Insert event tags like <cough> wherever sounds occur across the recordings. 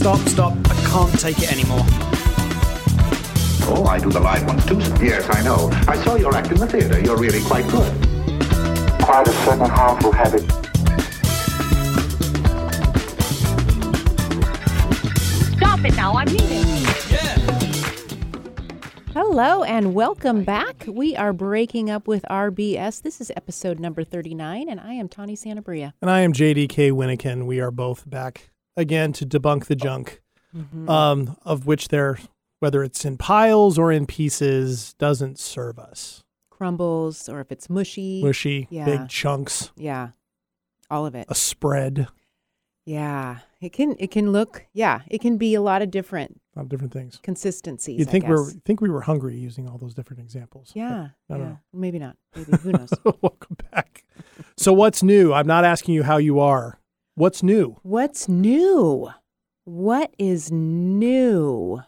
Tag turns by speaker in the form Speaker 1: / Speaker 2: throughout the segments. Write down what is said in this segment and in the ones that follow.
Speaker 1: Stop, stop. I can't take it anymore.
Speaker 2: Oh, I do the live ones too. Yes, I know. I saw your act in the theater. You're really quite good.
Speaker 3: Quite a certain harmful habit.
Speaker 4: Stop it now, I'm leaving.
Speaker 5: Hello and welcome back. We are breaking up with RBS. This is episode number 39, and I am Tawny Santabria.
Speaker 6: And I am JDK Winnikin. We are both back again to debunk the junk, um, of which there, whether it's in piles or in pieces, doesn't serve us.
Speaker 5: Crumbles, or if it's mushy.
Speaker 6: Mushy,
Speaker 5: Yeah.
Speaker 6: big chunks,
Speaker 5: Yeah. All of it.
Speaker 6: a spread,
Speaker 5: Yeah. It can it can look yeah, it can be a lot of different
Speaker 6: a lot of different things.
Speaker 5: consistencies.
Speaker 6: You'd
Speaker 5: I
Speaker 6: think we're think we were hungry using all those different examples.
Speaker 5: Yeah.
Speaker 6: I don't
Speaker 5: yeah.
Speaker 6: know.
Speaker 5: Maybe not. Maybe who <laughs> knows.
Speaker 6: Welcome back. So what's new? I'm not asking you how you are. What's new?
Speaker 5: What's new? What is new?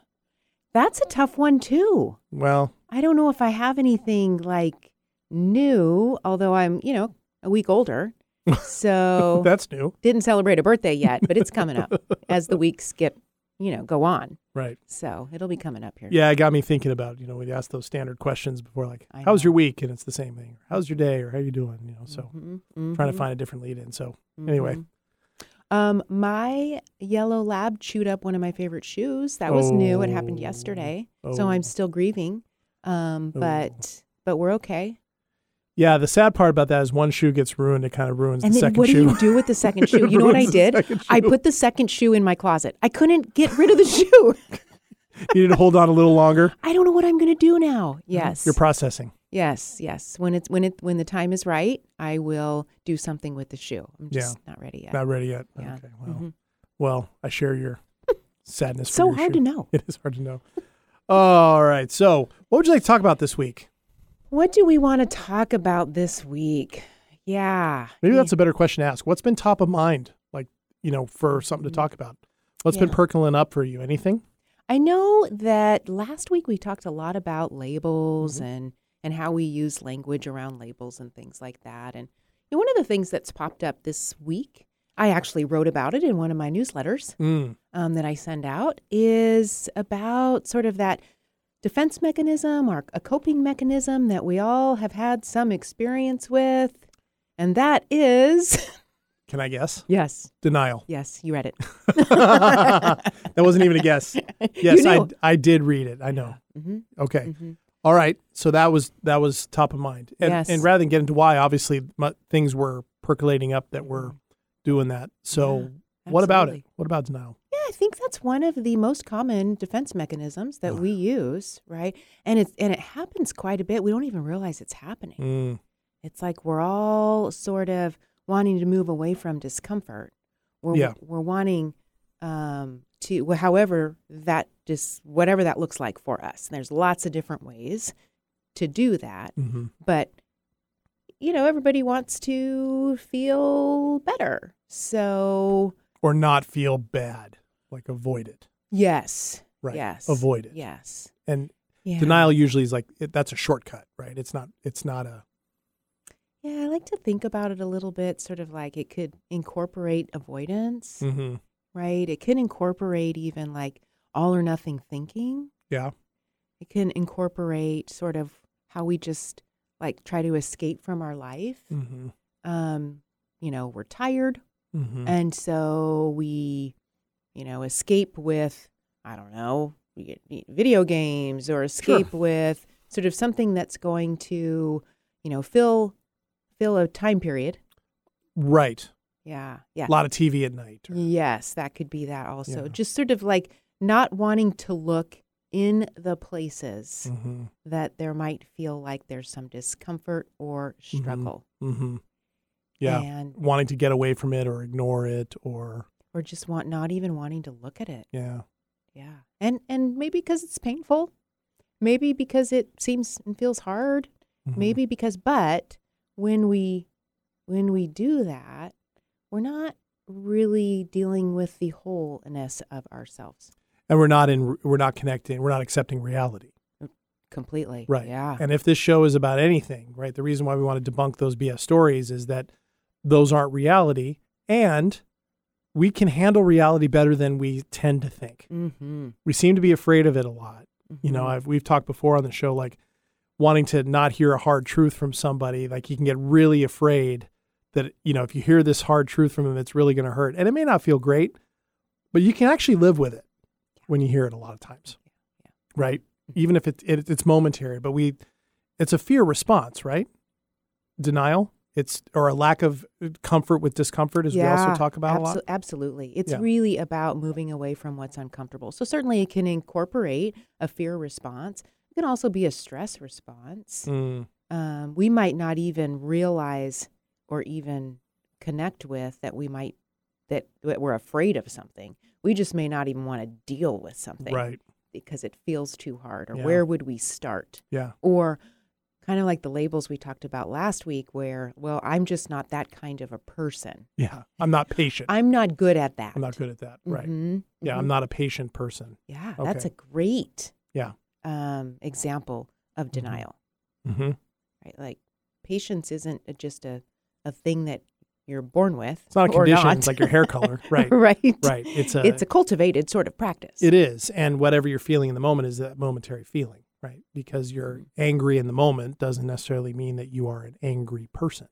Speaker 5: That's a tough one too.
Speaker 6: Well,
Speaker 5: I don't know if I have anything like new, although I'm, you know, a week older. <laughs> So
Speaker 6: that's new.
Speaker 5: didn't celebrate a birthday yet, but it's coming up <laughs> as the weeks get, you know, go on.
Speaker 6: Right.
Speaker 5: So it'll be coming up here.
Speaker 6: Yeah, it got me thinking about, you know, we asked those standard questions before, like,
Speaker 5: I
Speaker 6: how's
Speaker 5: know.
Speaker 6: your week? And it's the same thing. How's your day? Or how you doing? You know, so
Speaker 5: Mhm,
Speaker 6: trying to find a different lead in. So anyway,
Speaker 5: mhm. Um, my yellow lab chewed up one of my favorite shoes. That was new. It happened
Speaker 6: Oh.
Speaker 5: yesterday.
Speaker 6: Oh.
Speaker 5: So I'm still grieving. Um,
Speaker 6: Oh.
Speaker 5: but but we're okay.
Speaker 6: yeah, the sad part about that is one shoe gets ruined, it kind of ruins
Speaker 5: And
Speaker 6: the second
Speaker 5: what
Speaker 6: shoe.
Speaker 5: do you do with the second <laughs> shoe? You know what I did? I put the second shoe in my closet. I couldn't get rid of the <laughs> shoe.
Speaker 6: you need to hold on a little longer.
Speaker 5: I don't know what I'm going to do now. Yes.
Speaker 6: You're processing.
Speaker 5: Yes, yes. When it's when it when the time is right, I will do something with the shoe. I'm
Speaker 6: Yeah.
Speaker 5: just not ready yet.
Speaker 6: Not ready yet.
Speaker 5: Yeah.
Speaker 6: Okay. Well,
Speaker 5: Mhm.
Speaker 6: well, I share your <laughs> sadness. for
Speaker 5: So
Speaker 6: your
Speaker 5: hard
Speaker 6: shoe.
Speaker 5: to know. <laughs>
Speaker 6: It is hard to know. All right. So, what would you like to talk about this week?
Speaker 5: What do we want to talk about this week? Yeah.
Speaker 6: Maybe that's a better question to ask. What's been top of mind, like you know, for something to talk about? What's been
Speaker 5: Mm-hmm.
Speaker 6: Percolating up for you? Anything?
Speaker 5: I know that last week we talked a lot about labels
Speaker 6: Mm-hmm.
Speaker 5: and and how we use language around labels and things like that. And you know, one of the things that's popped up this week, I actually wrote about it in one of my newsletters
Speaker 6: Mm.
Speaker 5: um, that I send out, is about sort of that defense mechanism or a coping mechanism that we all have had some experience with, and that is <laughs>
Speaker 6: Can I guess?
Speaker 5: yes,
Speaker 6: Denial.
Speaker 5: yes, you read it. <laughs>
Speaker 6: that wasn't even a guess. <laughs> Yes, I. I did read it. I know.
Speaker 5: hmm
Speaker 6: Okay.
Speaker 5: hmm
Speaker 6: All right. So that was that was top of mind. And
Speaker 5: Yes.
Speaker 6: and rather than get into why, obviously mu- things were percolating up that were doing that. So what about it? What about denial?
Speaker 5: Yeah, I think that's one of the most common defense mechanisms that we <sighs> use, right? And it's and it happens quite a bit. We don't even realize it's happening.
Speaker 6: Mm.
Speaker 5: It's like we're all sort of wanting to move away from discomfort. We're
Speaker 6: Yeah.
Speaker 5: we're wanting um, to however that just whatever that looks like for us. And there's lots of different ways to do that,
Speaker 6: hmm
Speaker 5: but you know, everybody wants to feel better. So,
Speaker 6: Or not feel bad, like avoid it.
Speaker 5: yes.
Speaker 6: Right.
Speaker 5: Yes.
Speaker 6: Avoid it.
Speaker 5: Yes.
Speaker 6: And
Speaker 5: Yeah.
Speaker 6: denial usually is like it, that's a shortcut, right? It's not. It's not a.
Speaker 5: Yeah, I like to think about it a little bit, sort of like it could incorporate avoidance,
Speaker 6: hmm
Speaker 5: right? It could incorporate even like all or nothing thinking.
Speaker 6: Yeah.
Speaker 5: It can incorporate sort of how we just like try to escape from our life.
Speaker 6: hmm
Speaker 5: Um, you know, we're tired,
Speaker 6: hmm
Speaker 5: and so we, you know, escape with I don't know, video games or escape with sort of something that's going to, you know, fill fill a time period.
Speaker 6: Right.
Speaker 5: Yeah, yeah.
Speaker 6: A lot of TV at night. or-
Speaker 5: Yes, that could be that also.
Speaker 6: Yeah.
Speaker 5: Just sort of like not wanting to look in the places
Speaker 6: Mhm.
Speaker 5: that there might feel like there's some discomfort or struggle.
Speaker 6: Mm-hmm. Yeah.
Speaker 5: And
Speaker 6: Wanting to get away from it or ignore it or
Speaker 5: or just want not even wanting to look at it.
Speaker 6: yeah.
Speaker 5: Yeah. And and maybe because it's painful. Maybe because it seems and feels hard.
Speaker 6: Mhm.
Speaker 5: Maybe because but when we when we do that, we're not really dealing with the wholeness of ourselves
Speaker 6: And we're not in. We're not connecting. We're not accepting reality.
Speaker 5: completely.
Speaker 6: Right.
Speaker 5: Yeah.
Speaker 6: And if this show is about anything, right, the reason why we want to debunk those BS stories is that those aren't reality, and we can handle reality better than we tend to think.
Speaker 5: Mm-hmm.
Speaker 6: We seem to be afraid of it a lot. You know, I've we've talked before on the show like wanting to not hear a hard truth from somebody, like you can get really afraid that you know, if you hear this hard truth from them it's really going to hurt. And it may not feel great, but you can actually live with it when you hear it a lot of times. Right? Even if it, it it's momentary, but we it's a fear response, right? Denial, it's or a lack of comfort with discomfort as we also talk about a lot.
Speaker 5: Absolutely. It's
Speaker 6: Yeah.
Speaker 5: really about moving away from what's uncomfortable. So certainly it can incorporate a fear response. It can also be a stress response.
Speaker 6: Mm,
Speaker 5: Um, we might not even realize or even connect with that we might that, that we're afraid of something. We just may not even want to deal with something
Speaker 6: right.
Speaker 5: because it feels too hard. Or
Speaker 6: Yeah.
Speaker 5: where would we start?
Speaker 6: Yeah.
Speaker 5: or kind of like the labels we talked about last week where well i'm just not that kind of a person
Speaker 6: Yeah. I'm not patient.
Speaker 5: i'm not good at that
Speaker 6: I'm not good at that. Right.
Speaker 5: Mhm,
Speaker 6: Yeah,
Speaker 5: mhm.
Speaker 6: I'm not a patient person.
Speaker 5: yeah that's a great
Speaker 6: Yeah.
Speaker 5: um, example of denial
Speaker 6: Mm-hmm.
Speaker 5: right like patience isn't just a, a thing that you're born with
Speaker 6: It's not a condition.
Speaker 5: not.
Speaker 6: It's like your hair color. <laughs> Right.
Speaker 5: right
Speaker 6: Right. It's a.
Speaker 5: it's a cultivated sort of practice
Speaker 6: It is, and whatever you're feeling in the moment is that momentary feeling, right? Because you're
Speaker 5: Mm-hmm.
Speaker 6: angry in the moment doesn't necessarily mean that you are an angry person,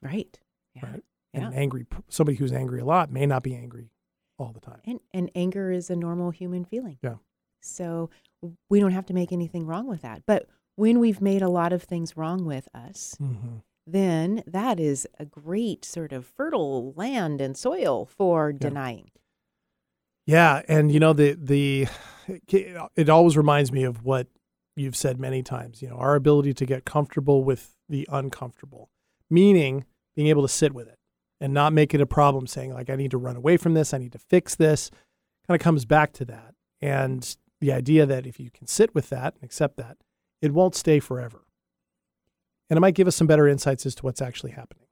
Speaker 5: right yeah.
Speaker 6: right?
Speaker 5: yeah.
Speaker 6: And angry somebody who's angry a lot may not be angry all the time.
Speaker 5: And and anger is a normal human feeling.
Speaker 6: Yeah.
Speaker 5: So we don't have to make anything wrong with that. But when we've made a lot of things wrong with us,
Speaker 6: Mm-hmm.
Speaker 5: Then that is a great sort of fertile land and soil for denying.
Speaker 6: Yeah, and you know the the it always reminds me of what you've said many times. You know, our ability to get comfortable with the uncomfortable, meaning being able to sit with it and not make it a problem. Saying like, I need to run away from this. I need to fix this. Kind of comes back to that, and the idea that if you can sit with that and accept that, it won't stay forever, and it might give us some better insights as to what's actually happening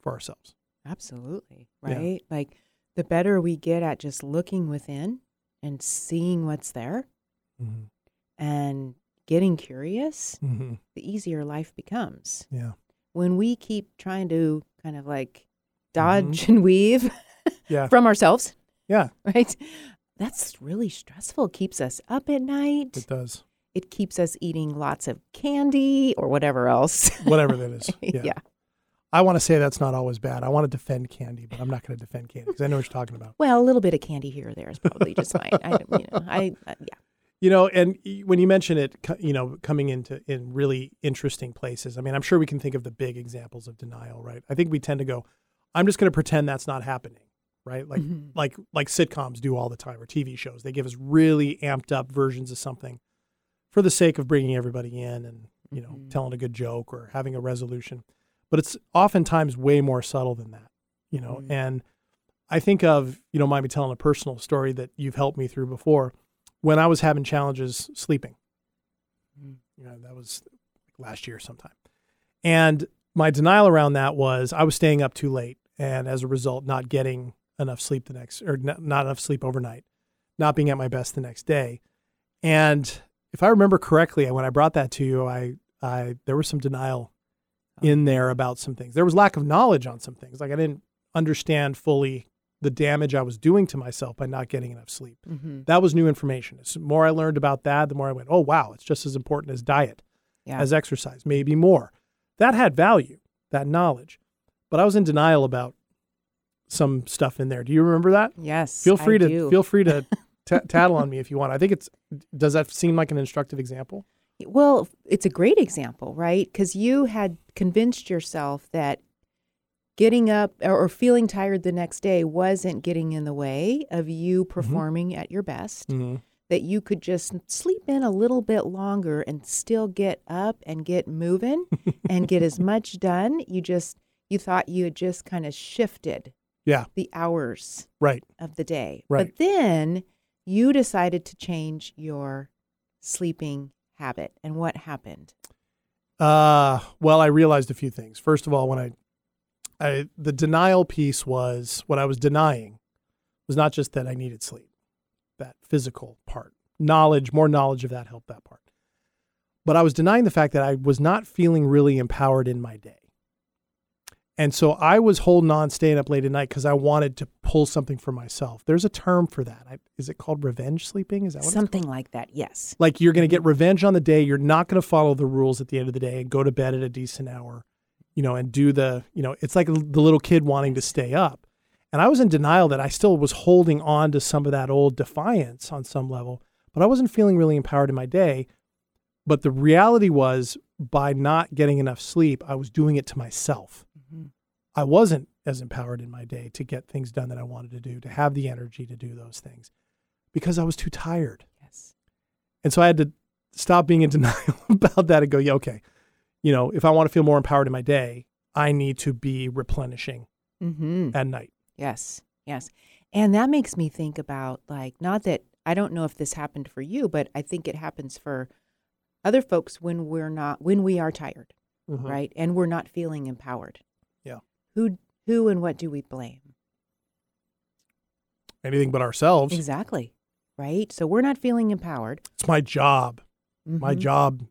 Speaker 6: for ourselves.
Speaker 5: Absolutely.
Speaker 6: Yeah.
Speaker 5: Right? Like the better we get at just looking within and seeing what's there
Speaker 6: Mm-hmm.
Speaker 5: and getting curious,
Speaker 6: Mm-hmm.
Speaker 5: the easier life becomes.
Speaker 6: Yeah.
Speaker 5: When we keep trying to kind of like dodge and <laughs> weave
Speaker 6: Mm-hmm. Yeah.
Speaker 5: from ourselves,
Speaker 6: Yeah. <laughs>
Speaker 5: right? That's really stressful. Keeps us up at night.
Speaker 6: It does.
Speaker 5: It keeps us eating lots of candy or whatever else. <laughs>
Speaker 6: Whatever that is. <laughs> Yeah.
Speaker 5: yeah.
Speaker 6: I want to say that's not always bad. I want to defend candy, but I'm not going to defend candy because I know what you're talking about.
Speaker 5: Well, a little bit of candy here or there is probably just fine. I, you know, I, uh, yeah.
Speaker 6: You know, and when you mention it, you know, coming into in really interesting places. I mean, I'm sure we can think of the big examples of denial, right? I think we tend to go, I'm just going to pretend that's not happening, right? Like
Speaker 5: Mhm.
Speaker 6: like like sitcoms do all the time or TV shows. They give us really amped up versions of something for the sake of bringing everybody in and, you know,
Speaker 5: Mhm.
Speaker 6: telling a good joke or having a resolution. But it's oftentimes way more subtle than that, you know.
Speaker 5: Mhm.
Speaker 6: And I think of, you know, mind me telling a personal story that you've helped me through before. When I was having challenges sleeping,
Speaker 5: Mhm.
Speaker 6: you know, that was last year sometime. And my denial around that was I was staying up too late and as a result not getting enough sleep the next or not enough sleep overnight, not being at my best the next day. And if I remember correctly, when I brought that to you, I I there was some denial in there about some things. There was lack of knowledge on some things. Like I didn't understand fully the damage I was doing to myself by not getting enough sleep.
Speaker 5: Mm-hmm.
Speaker 6: That was new information. The more I learned about that, the more I went, oh, wow, it's just as important as diet,
Speaker 5: Yeah.
Speaker 6: as exercise, maybe more. That had value, that knowledge. But I was in denial about some stuff in there. Do you remember that?
Speaker 5: yes.
Speaker 6: Feel free
Speaker 5: I
Speaker 6: to
Speaker 5: do.
Speaker 6: feel free to <laughs> t- tattle on me if you want. I think it's does that seem like an instructive example?
Speaker 5: Well, it's a great example, right? Because you had convinced yourself that getting up or feeling tired the next day wasn't getting in the way of you performing at your best.
Speaker 6: Mm-hmm.
Speaker 5: That you could just sleep in a little bit longer and still get up and get moving <laughs> and get as much done. You just you thought you had just kind of shifted
Speaker 6: Yeah,
Speaker 5: the hours
Speaker 6: right.
Speaker 5: of the day.
Speaker 6: Right.
Speaker 5: But then you decided to change your sleeping habit. And what happened?
Speaker 6: Uh, well, I realized a few things. First of all, when I, I the denial piece was what I was denying was not just that I needed sleep, that physical part, knowledge, more knowledge of that helped that part. But I was denying the fact that I was not feeling really empowered in my day. And so I was holding on, staying up late at night because I wanted to pull something for myself. There's a term for that. I, is it called revenge sleeping? Is that what
Speaker 5: Something like that. Yes.
Speaker 6: Like you're going to get mm-hmm. revenge on the day. You're not going to follow the rules at the end of the day and go to bed at a decent hour, you know, and do the, you know, it's like the little kid wanting to stay up. And I was in denial that I still was holding on to some of that old defiance on some level, but I wasn't feeling really empowered in my day. But the reality was by not getting enough sleep, I was doing it to myself. I wasn't as empowered in my day to get things done that I wanted to do, to have the energy to do those things because I was too tired.
Speaker 5: Yes.
Speaker 6: And so I had to stop being in <laughs> denial about that and go, yeah, okay, you know, if I want to feel more empowered in my day, I need to be replenishing
Speaker 5: Mm-hmm.
Speaker 6: at night.
Speaker 5: Yes, yes. And that makes me think about like, not that I don't know if this happened for you, but I think it happens for other folks when we're not, when we are tired, right? And we're not feeling empowered. Who, who and what do we blame?
Speaker 6: Anything but ourselves.
Speaker 5: Exactly. Right. So we're not feeling empowered.
Speaker 6: It's my job. My
Speaker 5: Mhm.
Speaker 6: job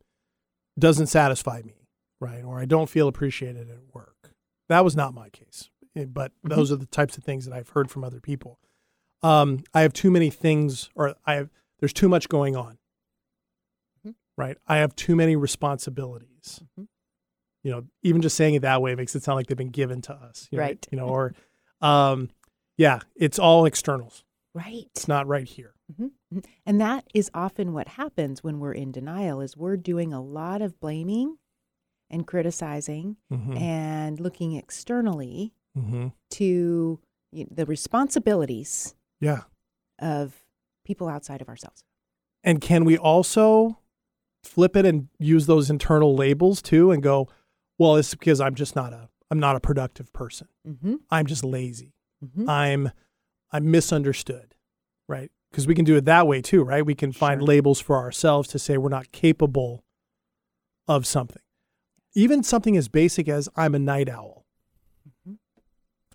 Speaker 6: doesn't satisfy me, right? Or I don't feel appreciated at work. That was not my case. Eh, But those are the types of things that I've heard from other people. Um, I have too many things, or I have, there's too much going on,
Speaker 5: Mhm.
Speaker 6: right? I have too many responsibilities.
Speaker 5: Mhm.
Speaker 6: You know, even just saying it that way makes it sound like they've been given to us, you know,
Speaker 5: Right.
Speaker 6: You know, or, um, yeah, it's all externals.
Speaker 5: Right.
Speaker 6: It's not right here.
Speaker 5: Mhm, mhm. And that is often what happens when we're in denial is we're doing a lot of blaming and criticizing
Speaker 6: Mhm.
Speaker 5: and looking externally
Speaker 6: hmm
Speaker 5: to you know, the responsibilities
Speaker 6: Yeah.
Speaker 5: of people outside of ourselves.
Speaker 6: And can we also flip it and use those internal labels too and go, well, it's because I'm just not a I'm not a productive person.
Speaker 5: Mm-hmm.
Speaker 6: I'm just lazy.
Speaker 5: Mm-hmm.
Speaker 6: I'm I'm misunderstood. Right? Because we can do it that way too, right? We can find
Speaker 5: Sure.
Speaker 6: labels for ourselves to say we're not capable of something. Even something as basic as I'm a night owl.
Speaker 5: Mhm.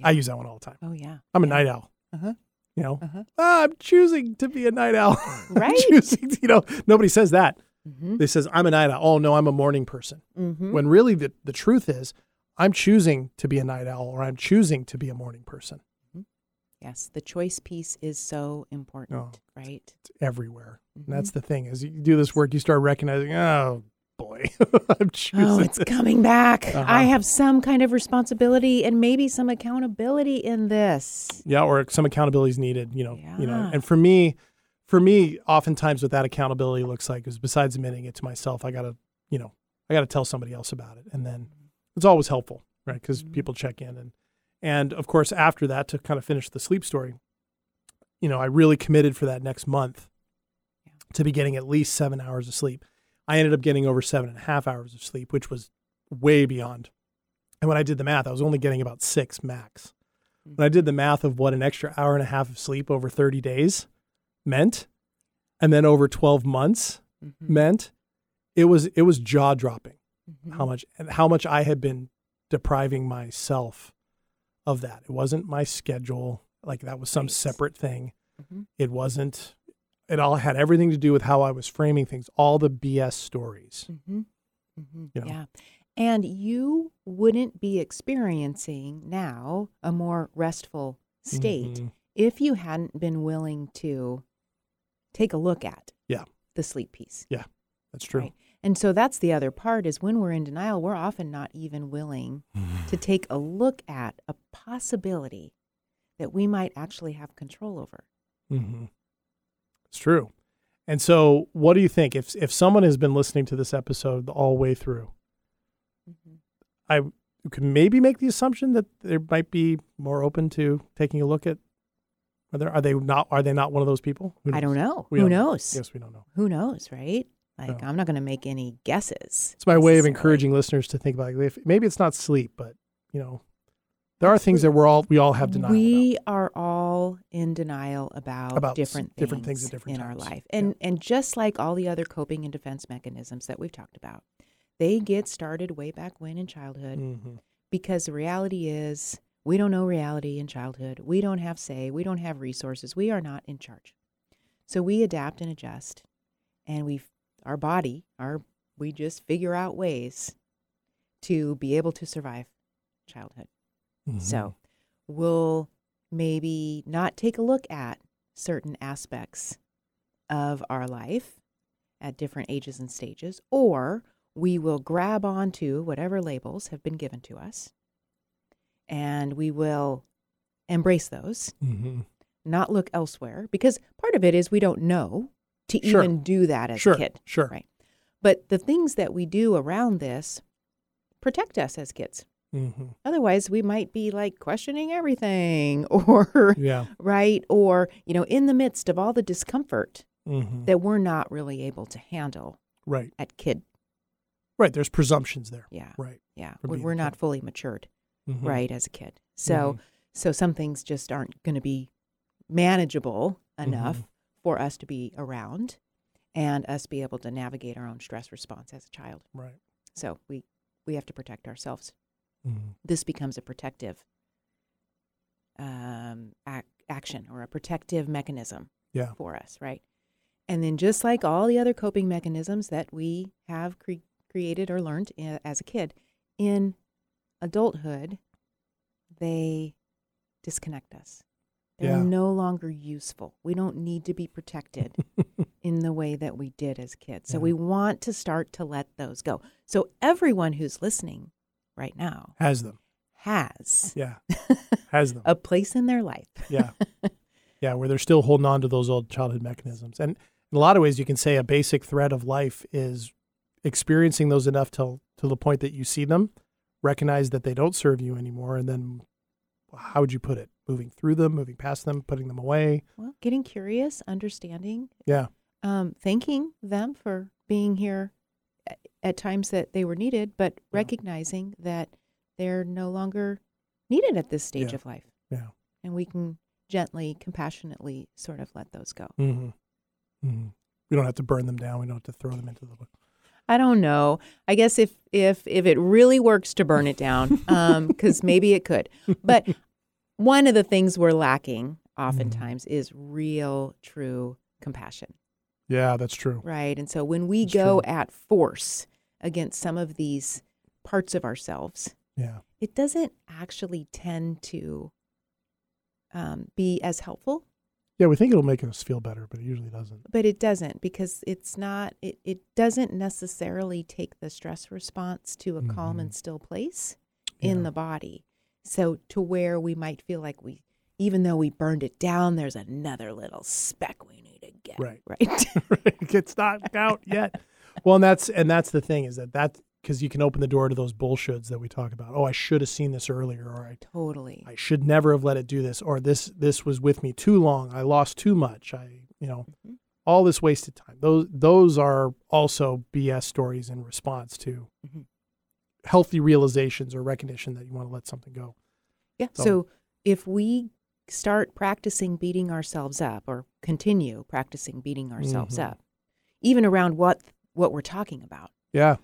Speaker 6: I use that one all the time.
Speaker 5: Oh yeah.
Speaker 6: I'm a night owl.
Speaker 5: Uh-huh.
Speaker 6: You know,
Speaker 5: Uh-huh.
Speaker 6: ah, I'm choosing to be a night owl. <laughs>
Speaker 5: Right.
Speaker 6: choosing to- you know, nobody says that.
Speaker 5: Mm-hmm.
Speaker 6: They says I'm a night owl. Oh no, I'm a morning person.
Speaker 5: Mm-hmm.
Speaker 6: When really the, the truth is, I'm choosing to be a night owl or I'm choosing to be a morning person.
Speaker 5: Yes, the choice piece is so important,
Speaker 6: Oh.
Speaker 5: right?
Speaker 6: It's everywhere.
Speaker 5: Mm-hmm.
Speaker 6: that's the thing. As you do this work, you start recognizing, oh boy, <laughs> I'm choosing.
Speaker 5: Oh, it's coming back. <laughs>
Speaker 6: Uh-huh.
Speaker 5: I have some kind of responsibility and maybe some accountability in this.
Speaker 6: yeah, or some accountability is needed. You know, you know. And for me, for me, oftentimes what that accountability looks like is besides admitting it to myself, I gotta, you know, I gotta tell somebody else about it, and then it's always helpful, right? Because
Speaker 5: Mm-hmm.
Speaker 6: people check in, and and of course after that to kind of finish the sleep story, you know, I really committed for that next month to be getting at least seven hours of sleep. I ended up getting over seven and a half hours of sleep, which was way beyond. And when I did the math, I was only getting about six max. When I did the math of what an extra hour and a half of sleep over 30 days meant, and then over 12 months
Speaker 5: Mm-hmm.
Speaker 6: meant, it was it was jaw dropping
Speaker 5: Mhm.
Speaker 6: how much and how much I had been depriving myself of that. It wasn't my schedule, like that was some
Speaker 5: Right.
Speaker 6: separate thing.
Speaker 5: Mhm.
Speaker 6: It wasn't. It all had everything to do with how I was framing things. All the BS stories.
Speaker 5: Mm-hmm. Mm-hmm.
Speaker 6: You know.
Speaker 5: Yeah. And you wouldn't be experiencing now a more restful state
Speaker 6: Mhm.
Speaker 5: if you hadn't been willing to take a look at
Speaker 6: Yeah.
Speaker 5: the sleep piece.
Speaker 6: Yeah, that's true.
Speaker 5: Right. And so that's the other part is when we're in denial, we're often not even willing to <sighs> take a look at a possibility that we might actually have control over.
Speaker 6: Mm-hmm. It's true. And so, what do you think if if someone has been listening to this episode all the way through?
Speaker 5: Mm-hmm.
Speaker 6: I could maybe make the assumption that they might be more open to taking a look at. Are, there, are they not? Are they not one of those people?
Speaker 5: I don't know.
Speaker 6: We
Speaker 5: Who
Speaker 6: don't know.
Speaker 5: knows?
Speaker 6: Yes, we don't know.
Speaker 5: Who knows, right? Like,
Speaker 6: No.
Speaker 5: I'm not going to make any guesses.
Speaker 6: It's my way of encouraging listeners to think about. Maybe it's not sleep, but you know, there are things that we're all we all have denial
Speaker 5: we are all in denial about,
Speaker 6: About
Speaker 5: different things,
Speaker 6: different things at different
Speaker 5: in our life. And and just like all the other coping and defense mechanisms that we've talked about, they get started way back when in childhood
Speaker 6: about. hmm
Speaker 5: because the reality is we don't know reality in childhood. We don't have say, we don't have resources. We are not in charge. So we adapt and adjust and we our body, our we just figure out ways to be able to survive childhood. So mm-hmm. we'll maybe not take a look at certain aspects of our life at different ages and stages, or we will grab onto whatever labels have been given to us and we will embrace those,
Speaker 6: hmm
Speaker 5: not look elsewhere, because part of it is we don't know to
Speaker 6: Sure.
Speaker 5: even do that as
Speaker 6: Sure,
Speaker 5: a kid.
Speaker 6: sure.
Speaker 5: Right. But the things that we do around this protect us as kids.
Speaker 6: hmm
Speaker 5: Otherwise, we might be like questioning everything <laughs> or,
Speaker 6: Yeah.
Speaker 5: right? Or, you know, in the midst of all the discomfort
Speaker 6: hmm
Speaker 5: that we're not really able to handle
Speaker 6: Right.
Speaker 5: at kid.
Speaker 6: Right. There's presumptions there.
Speaker 5: Yeah.
Speaker 6: Right.
Speaker 5: Yeah. We're, we're not fully matured,
Speaker 6: Mhm.
Speaker 5: right, as a kid. So,
Speaker 6: Mhm.
Speaker 5: so some things just aren't going to be manageable enough
Speaker 6: Mhm.
Speaker 5: for us to be around and us be able to navigate our own stress response as a child.
Speaker 6: Right.
Speaker 5: So we, we have to protect ourselves.
Speaker 6: Mhm.
Speaker 5: this becomes a protective um, ac- action or a protective mechanism
Speaker 6: Yeah.
Speaker 5: for us, right? And then, just like all the other coping mechanisms that we have cre- created or learned i- as a kid, in adulthood, they disconnect us. They're
Speaker 6: Yeah.
Speaker 5: no longer useful. We don't need to be protected <laughs> in the way that we did as kids. So
Speaker 6: Yeah.
Speaker 5: we want to start to let those go. So everyone who's listening right now
Speaker 6: Has them.
Speaker 5: has
Speaker 6: Yeah. <laughs> Has them.
Speaker 5: a place in their life.
Speaker 6: yeah. <laughs> Yeah. Where they're still holding on to those old childhood mechanisms. And in a lot of ways, you can say a basic thread of life is experiencing those enough till to the point that you see them, recognize that they don't serve you anymore, and then how would you put it? Moving through them, moving past them, putting them away.
Speaker 5: Well, getting curious, understanding,
Speaker 6: Yeah.
Speaker 5: um, thanking them for being here at, times that they were needed, but recognizing that they're no longer needed at this stage
Speaker 6: Yeah.
Speaker 5: of life.
Speaker 6: Yeah.
Speaker 5: And we can gently, compassionately sort of let those go.
Speaker 6: Mm-hmm. Mm-hmm. We don't have to burn them down. We don't have to throw them into the.
Speaker 5: I don't know. I guess if if if it really works to burn it down, <laughs> because maybe it could. But one of the things we're lacking oftentimes is real, true compassion,
Speaker 6: Yeah, that's true.
Speaker 5: right? And so when we
Speaker 6: That's
Speaker 5: go
Speaker 6: true.
Speaker 5: at force against some of these parts of ourselves,
Speaker 6: Yeah.
Speaker 5: it doesn't actually tend to um, be as helpful
Speaker 6: Yeah, we think it'll make us feel better, but it usually doesn't.
Speaker 5: but it doesn't because it's not it, it doesn't necessarily take the stress response to a calm
Speaker 6: Mhm.
Speaker 5: and still place in the body so to where we might feel like we even though we burned it down there's another little speck we need to get
Speaker 6: Right.
Speaker 5: right
Speaker 6: it gets knocked out yet. Well, and that's and that's the thing is that that because you can open the door to those bullshits that we talk about. Oh, I should have seen this earlier, or I
Speaker 5: totally
Speaker 6: I should never have let it do this, or this this was with me too long. I lost too much. I you know
Speaker 5: Mhm.
Speaker 6: all this wasted time. Those those are also BS stories in response to
Speaker 5: Mhm.
Speaker 6: healthy realizations or recognition that you want to let something go.
Speaker 5: yeah
Speaker 6: So-
Speaker 5: so if we start practicing beating ourselves up or continue practicing beating ourselves
Speaker 6: Mhm.
Speaker 5: up even around what what we're talking about
Speaker 6: Yeah.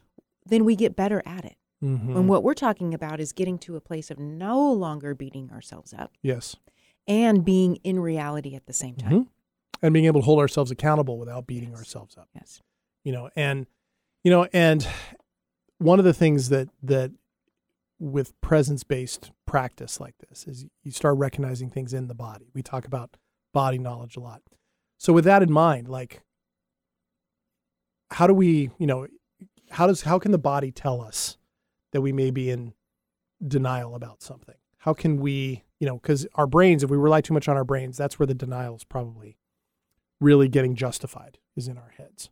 Speaker 5: Then we get better at it
Speaker 6: Mm-hmm.
Speaker 5: When what we're talking about is getting to a place of no longer beating ourselves up
Speaker 6: yes.
Speaker 5: and being in reality at the same time.
Speaker 6: Mhm. And being able to hold ourselves accountable without beating
Speaker 5: Yes.
Speaker 6: ourselves up.
Speaker 5: Yes.
Speaker 6: you know and you know and one of the things that that with presence based practice like this is you start recognizing things in the body we talk about body knowledge a lot so with that in mind like how do we you know how does how can the body tell us that we may be in denial about something how can we you know because our brains if we rely too much on our brains that's where the denial is probably really getting justified is in our heads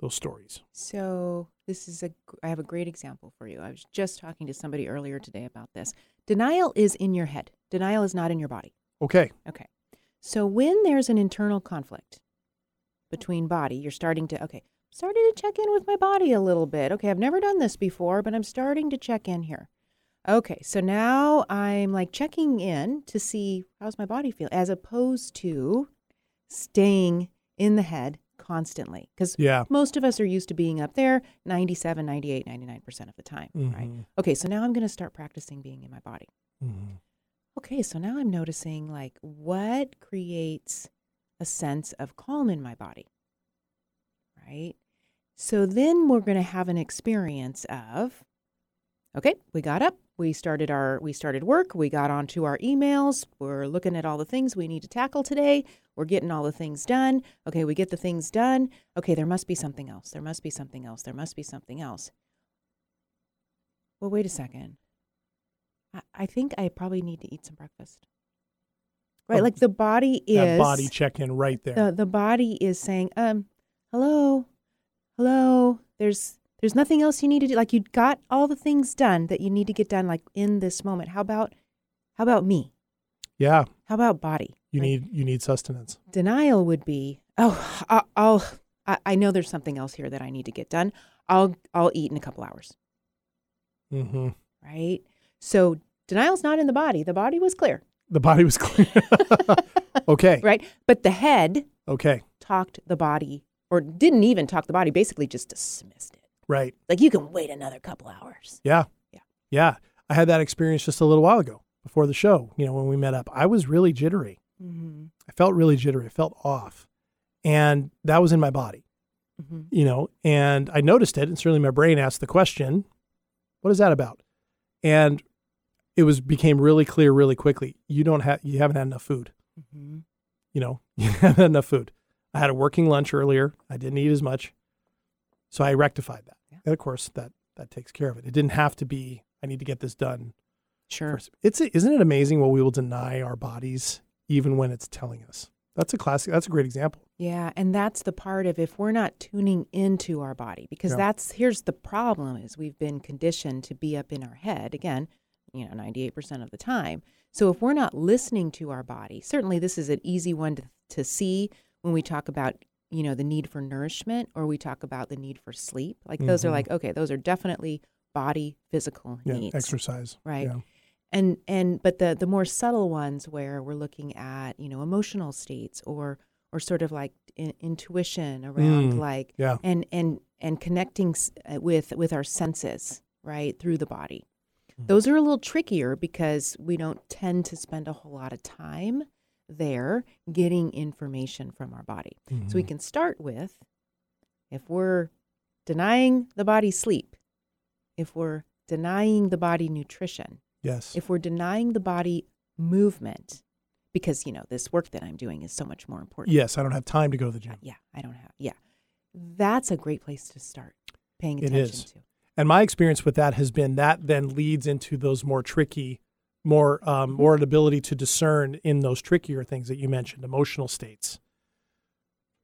Speaker 6: those stories
Speaker 5: So this is a I have a great example for you. I was just talking to somebody earlier today about this. Denial is in your head. Denial is not in your body.
Speaker 6: okay
Speaker 5: Okay. So when there's an internal conflict between body, you're starting to okay, starting to check in with my body a little bit. Okay, I've never done this before, but I'm starting to check in here. Okay, so now I'm like checking in to see how's my body feel as opposed to staying in the head constantly cuz
Speaker 6: yeah
Speaker 5: most of us are used to being up there 97, 98, 99% of the time, right?
Speaker 6: Mhm.
Speaker 5: Okay, so now I'm going to start practicing being in my body.
Speaker 6: Mhm.
Speaker 5: Okay, so now I'm noticing like what creates a sense of calm in my body. Right? So then we're going to have an experience of okay, we got up, We started our we started work. We got onto our emails. We're looking at all the things we need to tackle today. We're getting all the things done. Okay, we get the things done. Okay, there must be something else. There must be something else. There must be something else. Well, wait a second. I, I think I probably need to eat some breakfast. Right,
Speaker 6: Oh,
Speaker 5: like the body is
Speaker 6: body check in right there.
Speaker 5: the the body is saying, um, hello, hello. There's there's nothing else you need to do. Like you got all the things done that you need to get done. Like in this moment. How about how about me?
Speaker 6: yeah,
Speaker 5: How about body?
Speaker 6: you
Speaker 5: Like,
Speaker 6: need you need sustenance.
Speaker 5: denial would be, oh, I- I'll I, I know there's something else here that I need to get done. I'll I'll eat in a couple hours.
Speaker 6: Mm-hmm.
Speaker 5: Right. So denial's not in the body. The body was clear.
Speaker 6: The body was clear. <laughs> okay. <laughs>
Speaker 5: Right. But the head
Speaker 6: Okay.
Speaker 5: talked the body, or didn't even talk the body. Basically, just dismissed it.
Speaker 6: Right.
Speaker 5: Like you can wait another couple hours.
Speaker 6: Yeah.
Speaker 5: Yeah.
Speaker 6: Yeah. I had that experience just a little while ago before the show, you know, when we met up. I was really jittery.
Speaker 5: Mm-hmm.
Speaker 6: I felt really jittery. I felt off. And that was in my body,
Speaker 5: Mm-hmm.
Speaker 6: you know, and I noticed it. And certainly my brain asked the question, what is that about? And it was became really clear really quickly. You don't have, you haven't had enough food.
Speaker 5: Mm-hmm.
Speaker 6: You know, <laughs> you haven't had enough food. I had a working lunch earlier. I didn't eat as much. So I rectified that.
Speaker 5: Yeah.
Speaker 6: And of course that, that takes care of it. It didn't have to be, I need to get this done
Speaker 5: Sure.
Speaker 6: First, It's isn't it amazing what we will deny our bodies even when it's telling us. That's a classic. That's a great example.
Speaker 5: Yeah, and that's the part of if we're not tuning into our body because
Speaker 6: Yeah.
Speaker 5: that's here's the problem is we've been conditioned to be up in our head again, you know, 98% of the time. So if we're not listening to our body, certainly this is an easy one to, to see when we talk about, you know, the need for nourishment or we talk about the need for sleep. Like those are
Speaker 6: Mhm.
Speaker 5: like okay, those are definitely body physical
Speaker 6: Yeah,
Speaker 5: needs.
Speaker 6: exercise.
Speaker 5: Right.
Speaker 6: Yeah.
Speaker 5: and and but the the more subtle ones where we're looking at you know emotional states or or sort of like in, intuition around
Speaker 6: Mm,
Speaker 5: like
Speaker 6: yeah.
Speaker 5: and and and connecting s- uh, with with our senses right through the body
Speaker 6: Mm-hmm.
Speaker 5: those are a little trickier because we don't tend to spend a whole lot of time there getting information from our body so
Speaker 6: Mm-hmm.
Speaker 5: we can start with if we're denying the body sleep if we're denying the body nutrition
Speaker 6: Yes.
Speaker 5: if we're denying the body movement because you know this work that i'm doing is so much more important
Speaker 6: yes, I don't have time to go to the gym.
Speaker 5: yeah i don't have yeah that's a great place to start paying attention
Speaker 6: is.
Speaker 5: to
Speaker 6: And my experience with that has been that then leads into those more tricky, more um,
Speaker 5: Mm-hmm.
Speaker 6: more an ability to discern in those trickier things that you mentioned, emotional states.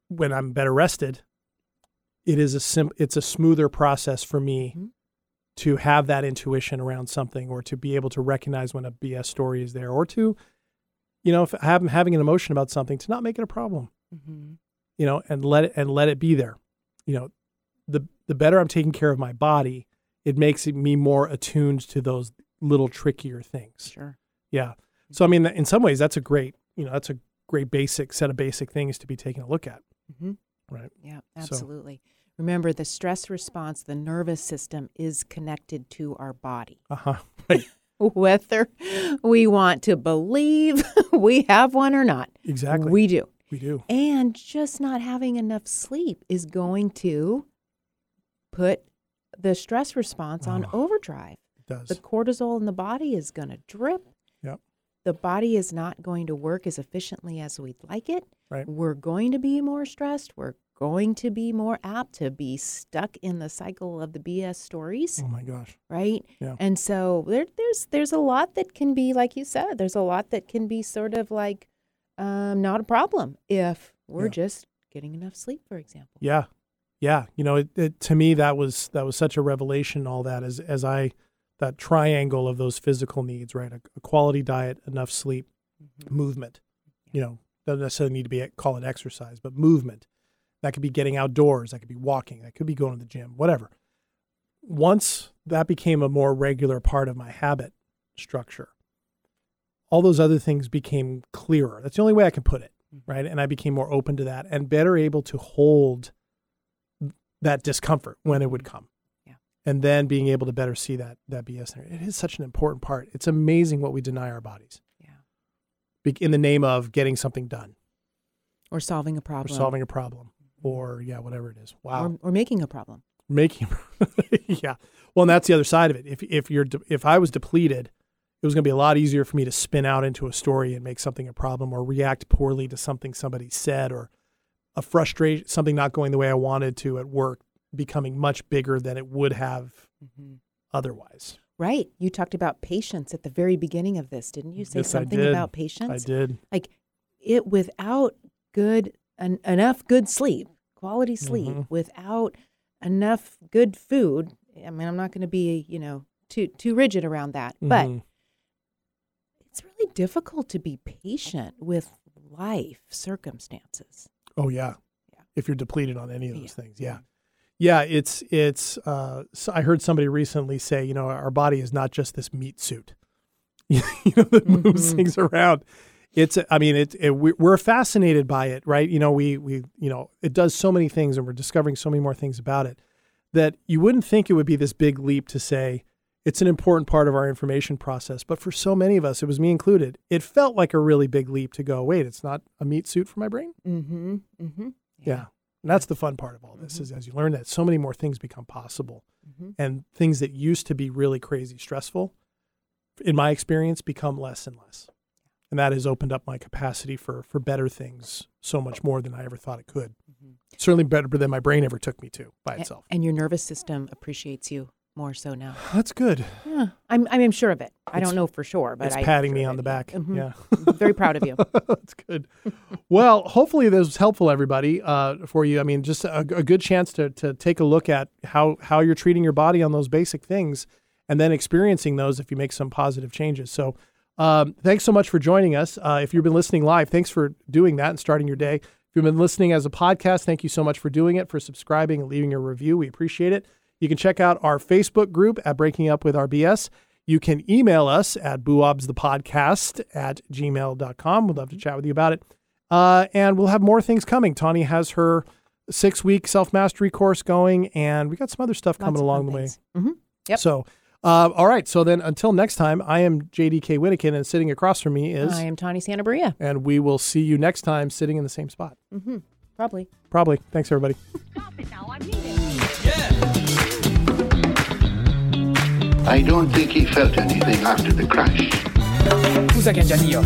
Speaker 6: When I'm better rested, it is a sim- it's a smoother process for me
Speaker 5: Mhm.
Speaker 6: to have that intuition around something or to be able to recognize when a BS story is there or to, you know, if I'm having an emotion about something, to not make it a problem
Speaker 5: mm-hmm.
Speaker 6: you know, and let it and let it be there. You know, the the better I'm taking care of my body, it makes me more attuned to those little trickier things.
Speaker 5: sure
Speaker 6: Yeah. So I mean, in some ways, that's a great you know that's a great basic set of basic things to be taking a look at.
Speaker 5: mm-hmm.
Speaker 6: Right.
Speaker 5: yeah
Speaker 6: So-
Speaker 5: absolutely remember the stress response the nervous system is connected to our body
Speaker 6: Uh huh. <laughs> Right.
Speaker 5: whether we want to believe <laughs> we have one or not
Speaker 6: Exactly.
Speaker 5: we do
Speaker 6: we do.
Speaker 5: And just not having enough sleep is going to put the stress response on
Speaker 6: Oh.
Speaker 5: overdrive.
Speaker 6: Does.
Speaker 5: The cortisol in the body is going to drip.
Speaker 6: Yep.
Speaker 5: The body is not going to work as efficiently as we'd like it.
Speaker 6: Right.
Speaker 5: We're going to be more stressed. We're going to be more apt to be stuck in the cycle of the BS stories,
Speaker 6: Oh my gosh.
Speaker 5: right?
Speaker 6: Yeah.
Speaker 5: And so there, there's there's a lot that can be like you said. There's a lot that can be sort of like um, not a problem if we're
Speaker 6: Yeah.
Speaker 5: just getting enough sleep, for example.
Speaker 6: Yeah. Yeah. You know, it, it to me that was that was such a revelation. All that as as I that triangle of those physical needs, right? A, a quality diet, enough sleep,
Speaker 5: Mm-hmm.
Speaker 6: movement. You know, doesn't necessarily need to be call it exercise, but movement. That could be getting outdoors. That could be walking. That could be going to the gym. Whatever. Once that became a more regular part of my habit structure, all those other things became clearer. That's the only way I can put it,
Speaker 5: Mm-hmm.
Speaker 6: right? And I became more open to that and better able to hold that discomfort when it would come. And then being able to better see that that BS there. It is such an important part. It's amazing what we deny our bodies
Speaker 5: Yeah.
Speaker 6: in the name of getting something done
Speaker 5: Or solving a problem, or
Speaker 6: solving a problem mm-hmm. or yeah, whatever it is. Wow.
Speaker 5: Or, or making a problem.
Speaker 6: making <laughs> yeah well and that's the other side of it if if you're de- if i was depleted it was going to be a lot easier for me to spin out into a story and make something a problem or react poorly to something somebody said or a frustration something not going the way i wanted to at work becoming much bigger than it would have otherwise
Speaker 5: Right. You talked about patience at the very beginning of this, didn't you? Say
Speaker 6: Yes,
Speaker 5: something about
Speaker 6: i did
Speaker 5: Like it without good en- enough good sleep, quality sleep,
Speaker 6: Mhm.
Speaker 5: without enough good food. I mean, I'm not going to be, you know, too too rigid around that, but
Speaker 6: Mhm.
Speaker 5: it's really difficult to be patient with life circumstances.
Speaker 6: Oh yeah.
Speaker 5: Yeah.
Speaker 6: If you're depleted on any of those
Speaker 5: Yeah.
Speaker 6: things. Yeah. Yeah, it's it's uh so I heard somebody recently say, you know, our body is not just this meat suit. <laughs> you know that moves
Speaker 5: Mhm.
Speaker 6: things around. It's I mean it, it we- we're fascinated by it, right? You know, we we you know, it does so many things and we're discovering so many more things about it that you wouldn't think it would be this big leap to say it's an important part of our information process, but for so many of us, it was me included. It felt like a really big leap to go, wait, it's not a meat suit for my brain?
Speaker 5: Mm-hmm. Mm-hmm.
Speaker 6: Yeah. And that's the fun part of all this is as you learn that so many more things become possible
Speaker 5: Mhm.
Speaker 6: and things that used to be really crazy stressful, in my experience, become less and less. And that has opened up my capacity for for better things so much more than I ever thought it could. Certainly better than my brain ever took me to by itself.
Speaker 5: And your nervous system appreciates you more so now.
Speaker 6: That's good.
Speaker 5: Yeah, I'm I'm sure of it. I
Speaker 6: It's-
Speaker 5: don't know for sure, but
Speaker 6: it's
Speaker 5: I'm
Speaker 6: patting
Speaker 5: sure
Speaker 6: me on the back.
Speaker 5: Mhm.
Speaker 6: Yeah.
Speaker 5: Very proud of you. <laughs>
Speaker 6: That's good. Well, hopefully this was helpful, everybody, uh, for you. I mean, just a, a good chance to to take a look at how how you're treating your body on those basic things, and then experiencing those if you make some positive changes. So, um, thanks so much for joining us. Uh, if you've been listening live, thanks for doing that and starting your day. If you've been listening as a podcast, thank you so much for doing it, for subscribing and leaving a review. We appreciate it. You can check out our Facebook group at Breaking Up with RBS. You can email us at buobsthepodcast at gmail.com. We'd love to chat with you about it. Uh, and we'll have more things coming. Tawny has her six week self mastery course going, and we got some other stuff coming
Speaker 5: Lots of
Speaker 6: along
Speaker 5: fun
Speaker 6: the way.
Speaker 5: things. Mhm. Yep.
Speaker 6: So, uh, all right. So then until next time, I am JDK Winnikin, and sitting across from me is,
Speaker 5: I am Tawny Santa Maria.
Speaker 6: and we will see you next time sitting in the same spot.
Speaker 5: Mm-hmm. Probably.
Speaker 6: Probably. Thanks, everybody.
Speaker 2: I don't think he felt anything after the crash.
Speaker 1: Scusa Cangianillo,